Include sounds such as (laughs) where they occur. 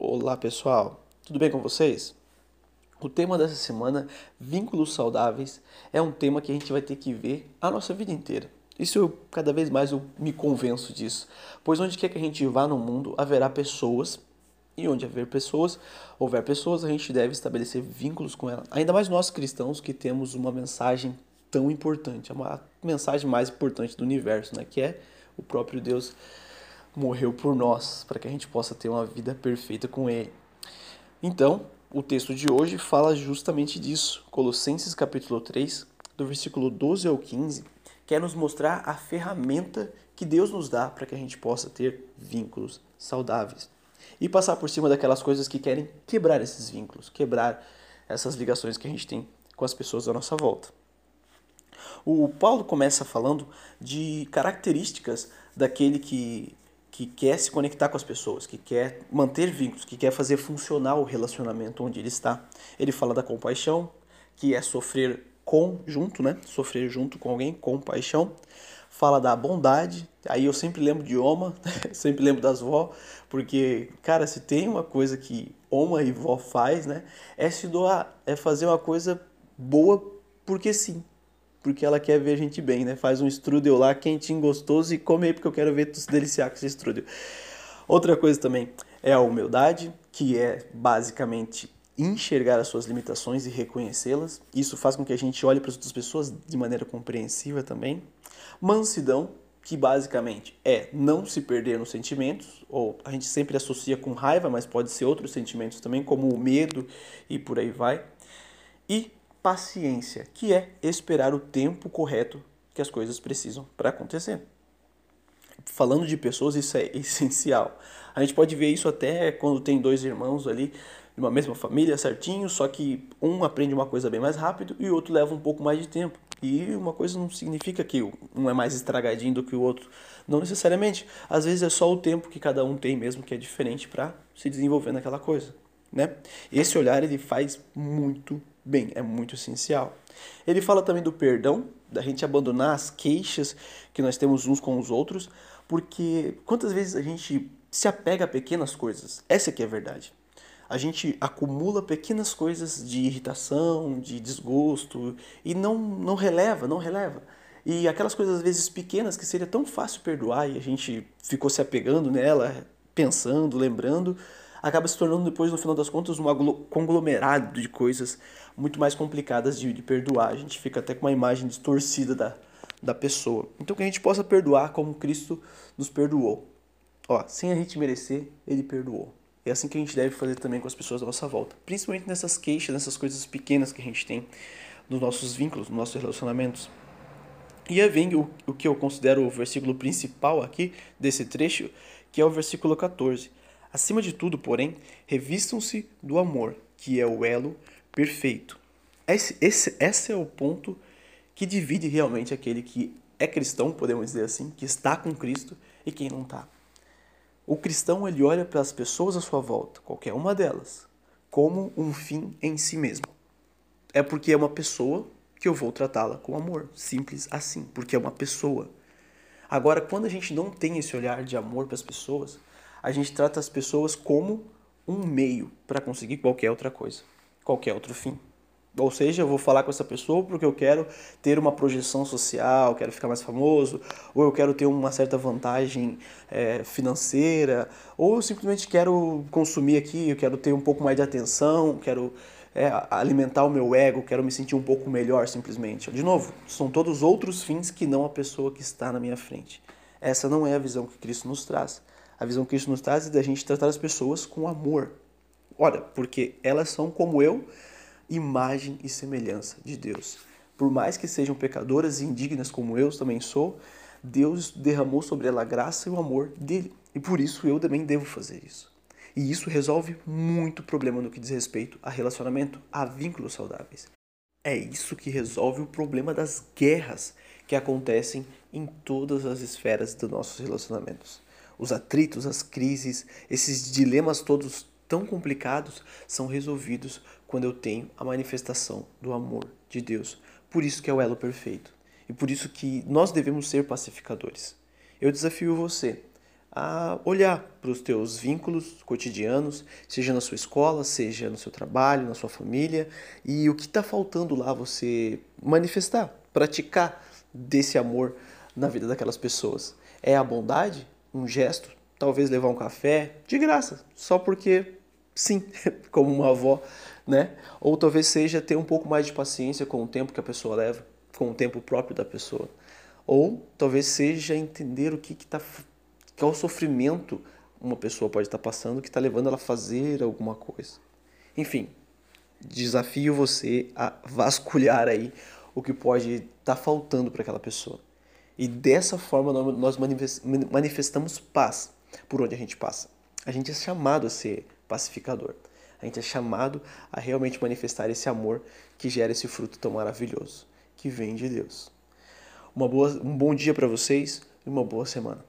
Olá pessoal, tudo bem com vocês? O tema dessa semana, vínculos saudáveis, é um tema que a gente vai ter que ver a nossa vida inteira. Isso eu, cada vez mais eu me convenço disso, pois onde quer que a gente vá no mundo haverá pessoas e onde haver pessoas, houver pessoas, a gente deve estabelecer vínculos com elas. Ainda mais nós cristãos que temos uma mensagem tão importante, a mensagem mais importante do universo, né, que é o próprio Deus morreu por nós, para que a gente possa ter uma vida perfeita com Ele. Então, o texto de hoje fala justamente disso. Colossenses capítulo 3, do versículo 12 ao 15, quer nos mostrar a ferramenta que Deus nos dá para que a gente possa ter vínculos saudáveis. E passar por cima daquelas coisas que querem quebrar esses vínculos, quebrar essas ligações que a gente tem com as pessoas à nossa volta. O Paulo começa falando de características daquele que que quer se conectar com as pessoas, que quer manter vínculos, que quer fazer funcionar o relacionamento onde ele está. Ele fala da compaixão, que é sofrer com junto, né? Sofrer junto com alguém, compaixão. Fala da bondade, aí eu sempre lembro de Oma, (laughs) sempre lembro das vó, porque, cara, se tem uma coisa que Oma e vó faz, né? É se doar, é fazer uma coisa boa porque sim, porque ela quer ver a gente bem, né? Faz um strudel lá quentinho, gostoso e come aí porque eu quero ver tu se deliciar com esse strudel. Outra coisa também é a humildade, que é basicamente enxergar as suas limitações e reconhecê-las. Isso faz com que a gente olhe para as outras pessoas de maneira compreensiva também. Mansidão, que basicamente é não se perder nos sentimentos, ou a gente sempre associa com raiva, mas pode ser outros sentimentos também, como o medo e por aí vai. E paciência, que é esperar o tempo correto que as coisas precisam para acontecer. Falando de pessoas, isso é essencial. A gente pode ver isso até quando tem dois irmãos ali de uma mesma família, certinho, só que um aprende uma coisa bem mais rápido e o outro leva um pouco mais de tempo. E uma coisa não significa que um é mais estragadinho do que o outro. Não necessariamente. Às vezes é só o tempo que cada um tem mesmo que é diferente para se desenvolver naquela coisa, né? Esse olhar ele faz muito bem, é muito essencial. Ele fala também do perdão, da gente abandonar as queixas que nós temos uns com os outros, porque quantas vezes a gente se apega a pequenas coisas? Essa que é a verdade. A gente acumula pequenas coisas de irritação, de desgosto e não não releva, não releva. E aquelas coisas às vezes pequenas que seria tão fácil perdoar e a gente ficou se apegando nela, pensando, lembrando, acaba se tornando depois, no final das contas, um conglomerado de coisas muito mais complicadas de, de, perdoar. A gente fica até com uma imagem distorcida da, da pessoa. Então que a gente possa perdoar como Cristo nos perdoou. Ó, sem a gente merecer, Ele perdoou. É assim que a gente deve fazer também com as pessoas à nossa volta. Principalmente nessas queixas, nessas coisas pequenas que a gente tem nos nossos vínculos, nos nossos relacionamentos. E aí vem o, o que eu considero o versículo principal aqui desse trecho, que é o versículo 14 Acima de tudo, porém, revistam-se do amor, que é o elo perfeito. Esse, esse, esse é o ponto que divide realmente aquele que é cristão, podemos dizer assim, que está com Cristo e quem não está. O cristão ele olha para as pessoas à sua volta, qualquer uma delas, como um fim em si mesmo. É porque é uma pessoa que eu vou tratá-la com amor, simples assim, porque é uma pessoa. Agora, quando a gente não tem esse olhar de amor para as pessoas, a gente trata as pessoas como um meio para conseguir qualquer outra coisa, qualquer outro fim. Ou seja, eu vou falar com essa pessoa porque eu quero ter uma projeção social, quero ficar mais famoso, ou eu quero ter uma certa vantagem é, financeira, ou eu simplesmente quero consumir aqui, eu quero ter um pouco mais de atenção, quero é, alimentar o meu ego, quero me sentir um pouco melhor simplesmente. De novo, são todos outros fins que não a pessoa que está na minha frente. Essa não é a visão que Cristo nos traz. A visão que Cristo nos traz é da gente tratar as pessoas com amor. Olha, porque elas são como eu, imagem e semelhança de Deus. Por mais que sejam pecadoras e indignas como eu também sou, Deus derramou sobre ela a graça e o amor dele. E por isso eu também devo fazer isso. E isso resolve muito problema no que diz respeito a relacionamento, a vínculos saudáveis. É isso que resolve o problema das guerras que acontecem em todas as esferas dos nossos relacionamentos os atritos, as crises, esses dilemas todos tão complicados são resolvidos quando eu tenho a manifestação do amor de Deus. Por isso que é o elo perfeito. E por isso que nós devemos ser pacificadores. Eu desafio você a olhar para os teus vínculos cotidianos, seja na sua escola, seja no seu trabalho, na sua família, e o que está faltando lá você manifestar, praticar desse amor na vida daquelas pessoas. É a bondade? Um gesto? Talvez levar um café de graça, só porque sim, (laughs) como uma avó, né? Ou talvez seja ter um pouco mais de paciência com o tempo que a pessoa leva, com o tempo próprio da pessoa. Ou talvez seja entender o que está qual sofrimento uma pessoa pode estar passando que está levando ela a fazer alguma coisa. Enfim, desafio você a vasculhar aí o que pode estar tá faltando para aquela pessoa. E dessa forma nós manifestamos paz por onde a gente passa. A gente é chamado a ser pacificador. A gente é chamado a realmente manifestar esse amor que gera esse fruto tão maravilhoso, que vem de Deus. Boa, um bom dia para vocês e uma boa semana.